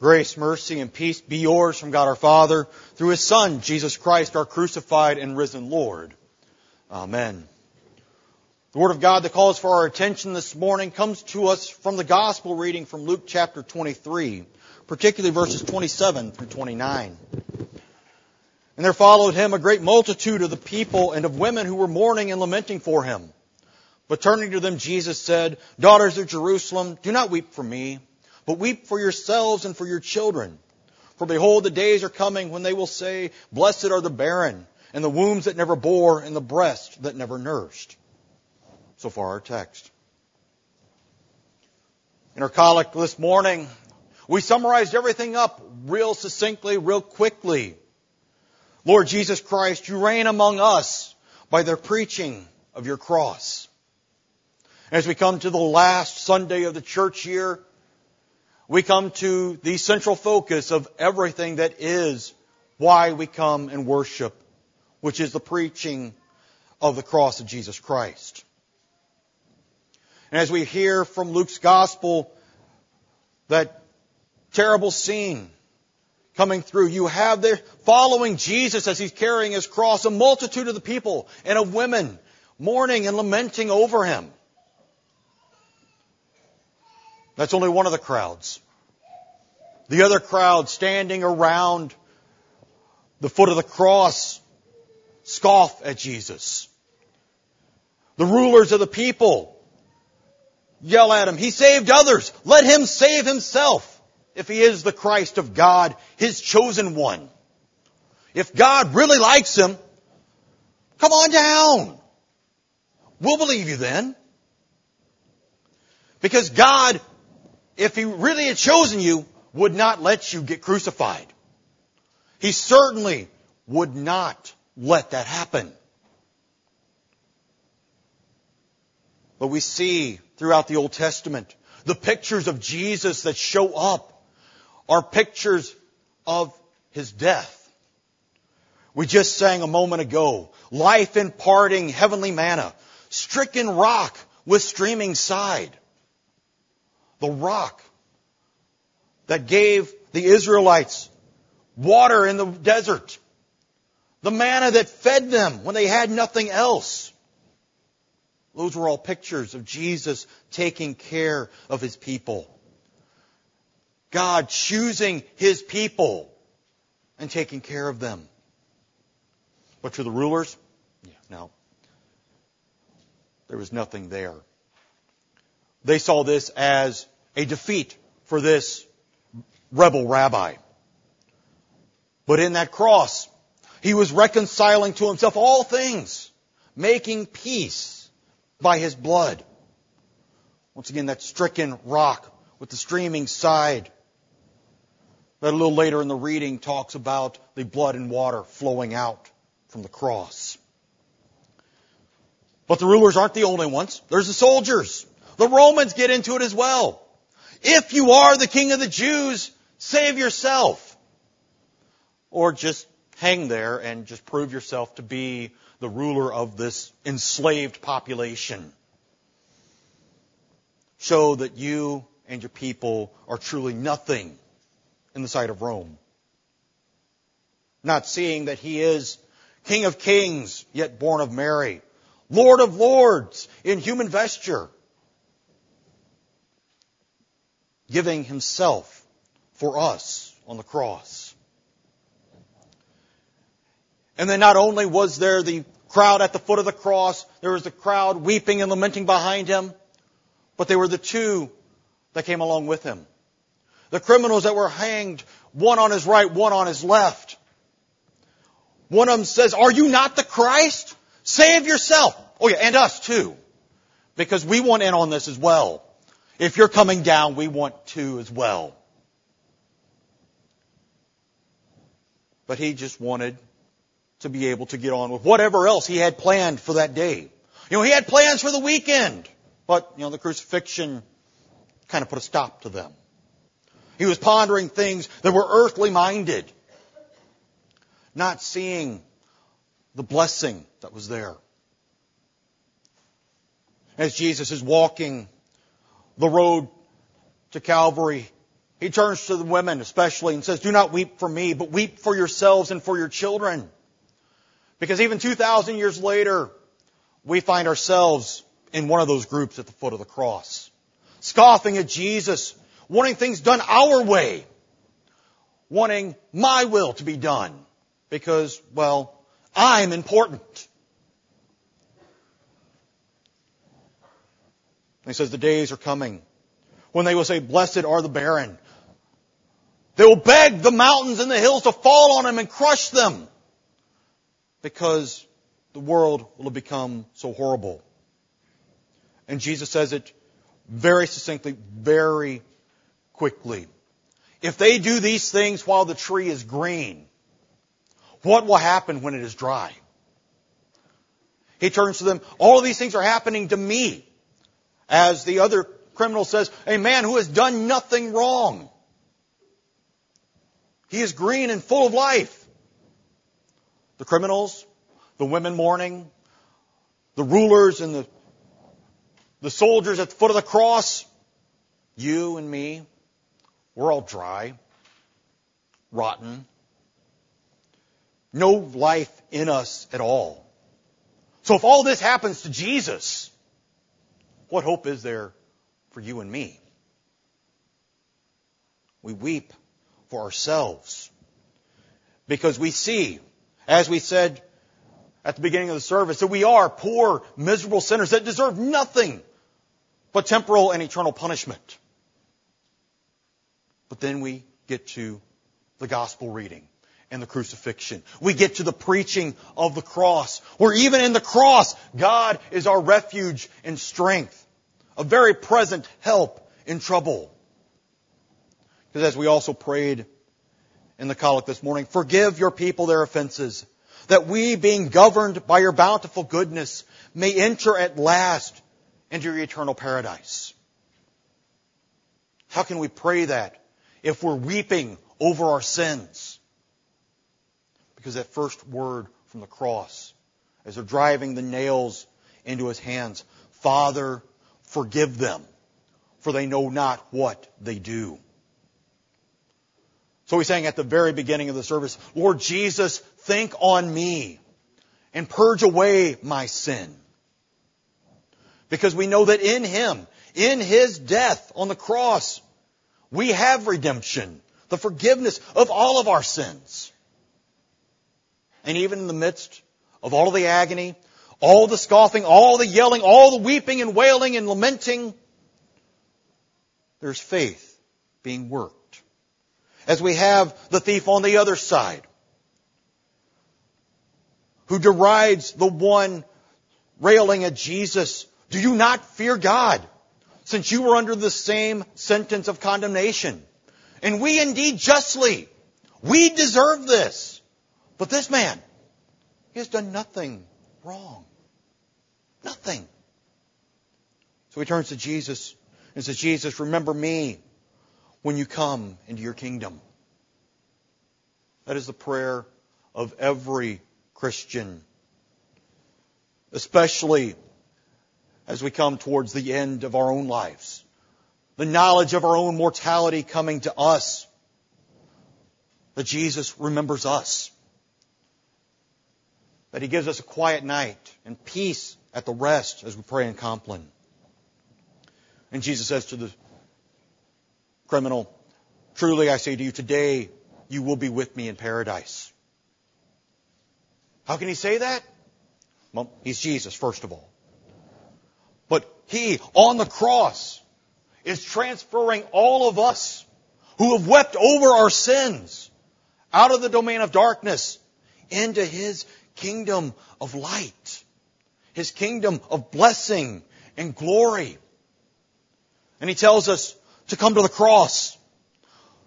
Grace, mercy, and peace be yours from God our Father through His Son, Jesus Christ, our crucified and risen Lord. Amen. The Word of God that calls for our attention this morning comes to us from the Gospel reading from Luke chapter 23, particularly verses 27 through 29. And there followed him a great multitude of the people and of women who were mourning and lamenting for him. But turning to them, Jesus said, Daughters of Jerusalem, do not weep for me but weep for yourselves and for your children. For behold, the days are coming when they will say, Blessed are the barren, and the wombs that never bore, and the breast that never nursed. So far our text. In our collect this morning, we summarized everything up real succinctly, real quickly. Lord Jesus Christ, you reign among us by the preaching of your cross. As we come to the last Sunday of the church year, we come to the central focus of everything that is why we come and worship, which is the preaching of the cross of Jesus Christ. And as we hear from Luke's gospel, that terrible scene coming through, you have there following Jesus as he's carrying his cross, a multitude of the people and of women mourning and lamenting over him. That's only one of the crowds. The other crowd standing around the foot of the cross scoff at Jesus. The rulers of the people yell at him. He saved others. Let him save himself if he is the Christ of God, his chosen one. If God really likes him, come on down. We'll believe you then. Because God if he really had chosen you, would not let you get crucified. He certainly would not let that happen. But we see throughout the Old Testament, the pictures of Jesus that show up are pictures of his death. We just sang a moment ago, life imparting heavenly manna, stricken rock with streaming side the rock that gave the Israelites water in the desert, the manna that fed them when they had nothing else. Those were all pictures of Jesus taking care of his people. God choosing his people and taking care of them. But to the rulers, yeah, no. There was nothing there. They saw this as a defeat for this rebel rabbi. But in that cross, he was reconciling to himself all things, making peace by his blood. Once again, that stricken rock with the streaming side. That a little later in the reading talks about the blood and water flowing out from the cross. But the rulers aren't the only ones. There's the soldiers. The Romans get into it as well. If you are the king of the Jews, save yourself. Or just hang there and just prove yourself to be the ruler of this enslaved population. Show that you and your people are truly nothing in the sight of Rome. Not seeing that he is King of kings, yet born of Mary. Lord of lords in human vesture. Giving himself for us on the cross. And then not only was there the crowd at the foot of the cross, there was the crowd weeping and lamenting behind him, but they were the two that came along with him. The criminals that were hanged, one on his right, one on his left. One of them says, are you not the Christ? Save yourself. Oh yeah, and us too. Because we want in on this as well. If you're coming down, we want to as well. But he just wanted to be able to get on with whatever else he had planned for that day. You know, he had plans for the weekend, but, you know, the crucifixion kind of put a stop to them. He was pondering things that were earthly minded, not seeing the blessing that was there. As Jesus is walking the road to Calvary, He turns to the women especially and says, do not weep for me, but weep for yourselves and for your children. Because even 2,000 years later, we find ourselves in one of those groups at the foot of the cross. Scoffing at Jesus, wanting things done our way, wanting my will to be done. Because, well, I'm important. He says the days are coming when they will say, blessed are the barren. They will beg the mountains and the hills to fall on them and crush them because the world will have become so horrible. And Jesus says it very succinctly, very quickly. If they do these things while the tree is green, what will happen when it is dry? He turns to them, all of these things are happening to me. As the other criminal says, a man who has done nothing wrong. He is green and full of life. The criminals, the women mourning, the rulers and the, the soldiers at the foot of the cross, you and me, we're all dry, rotten, no life in us at all. So if all this happens to Jesus, what hope is there for you and me? We weep for ourselves because we see, as we said at the beginning of the service, that we are poor, miserable sinners that deserve nothing but temporal and eternal punishment. But then we get to the gospel reading and the crucifixion. We get to the preaching of the cross, where even in the cross, God is our refuge and strength, a very present help in trouble. Because as we also prayed in the collect this morning, forgive your people their offenses, that we, being governed by your bountiful goodness, may enter at last into your eternal paradise. How can we pray that if we're weeping over our sins? Because that first word from the cross, as they're driving the nails into his hands, Father, forgive them, for they know not what they do. So he's saying at the very beginning of the service, Lord Jesus, think on me and purge away my sin. Because we know that in Him, in His death on the cross, we have redemption, the forgiveness of all of our sins. And even in the midst of all of the agony, all the scoffing, all the yelling, all the weeping and wailing and lamenting, there's faith being worked. As we have the thief on the other side, who derides the one railing at Jesus, do you not fear God, since you were under the same sentence of condemnation? And we indeed justly, we deserve this. But this man, he has done nothing wrong. Nothing. So he turns to Jesus and says, Jesus, remember me when you come into your kingdom. That is the prayer of every Christian, especially as we come towards the end of our own lives. The knowledge of our own mortality coming to us. That Jesus remembers us that He gives us a quiet night and peace at the rest as we pray in Compline. And Jesus says to the criminal, Truly I say to you, today you will be with me in paradise. How can he say that? Well, he's Jesus, first of all. But he, on the cross, is transferring all of us who have wept over our sins out of the domain of darkness into his kingdom of light, His kingdom of blessing and glory. And He tells us to come to the cross.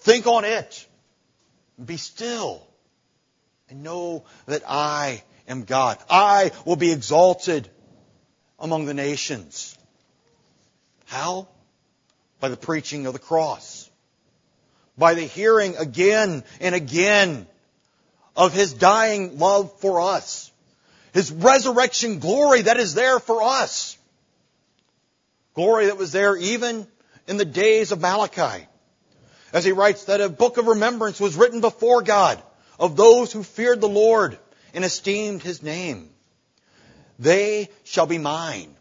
Think on it. Be still. And know that I am God. I will be exalted among the nations. How? By the preaching of the cross. By the hearing again and again of His dying love for us. His resurrection glory that is there for us. Glory that was there even in the days of Malachi. As he writes that a book of remembrance was written before God of those who feared the Lord and esteemed his name. They shall be mine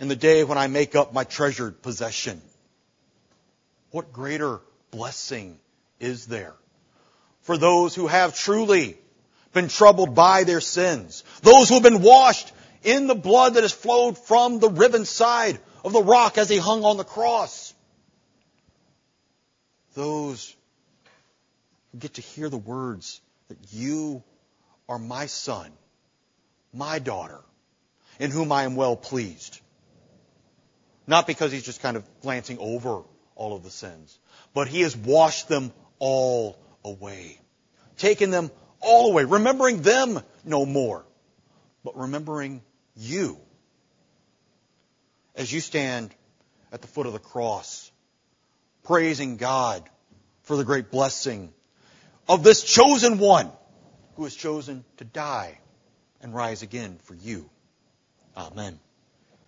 in the day when I make up my treasured possession. What greater blessing is there for those who have truly been troubled by their sins, those who have been washed in the blood that has flowed from the riven side of the rock as he hung on the cross. Those who get to hear the words that you are my son, my daughter, in whom I am well pleased. Not because he's just kind of glancing over all of the sins, but he has washed them all away. Taking them all away. Remembering them no more, but remembering you. As you stand at the foot of the cross, praising God for the great blessing of this chosen one who has chosen to die and rise again for you. Amen.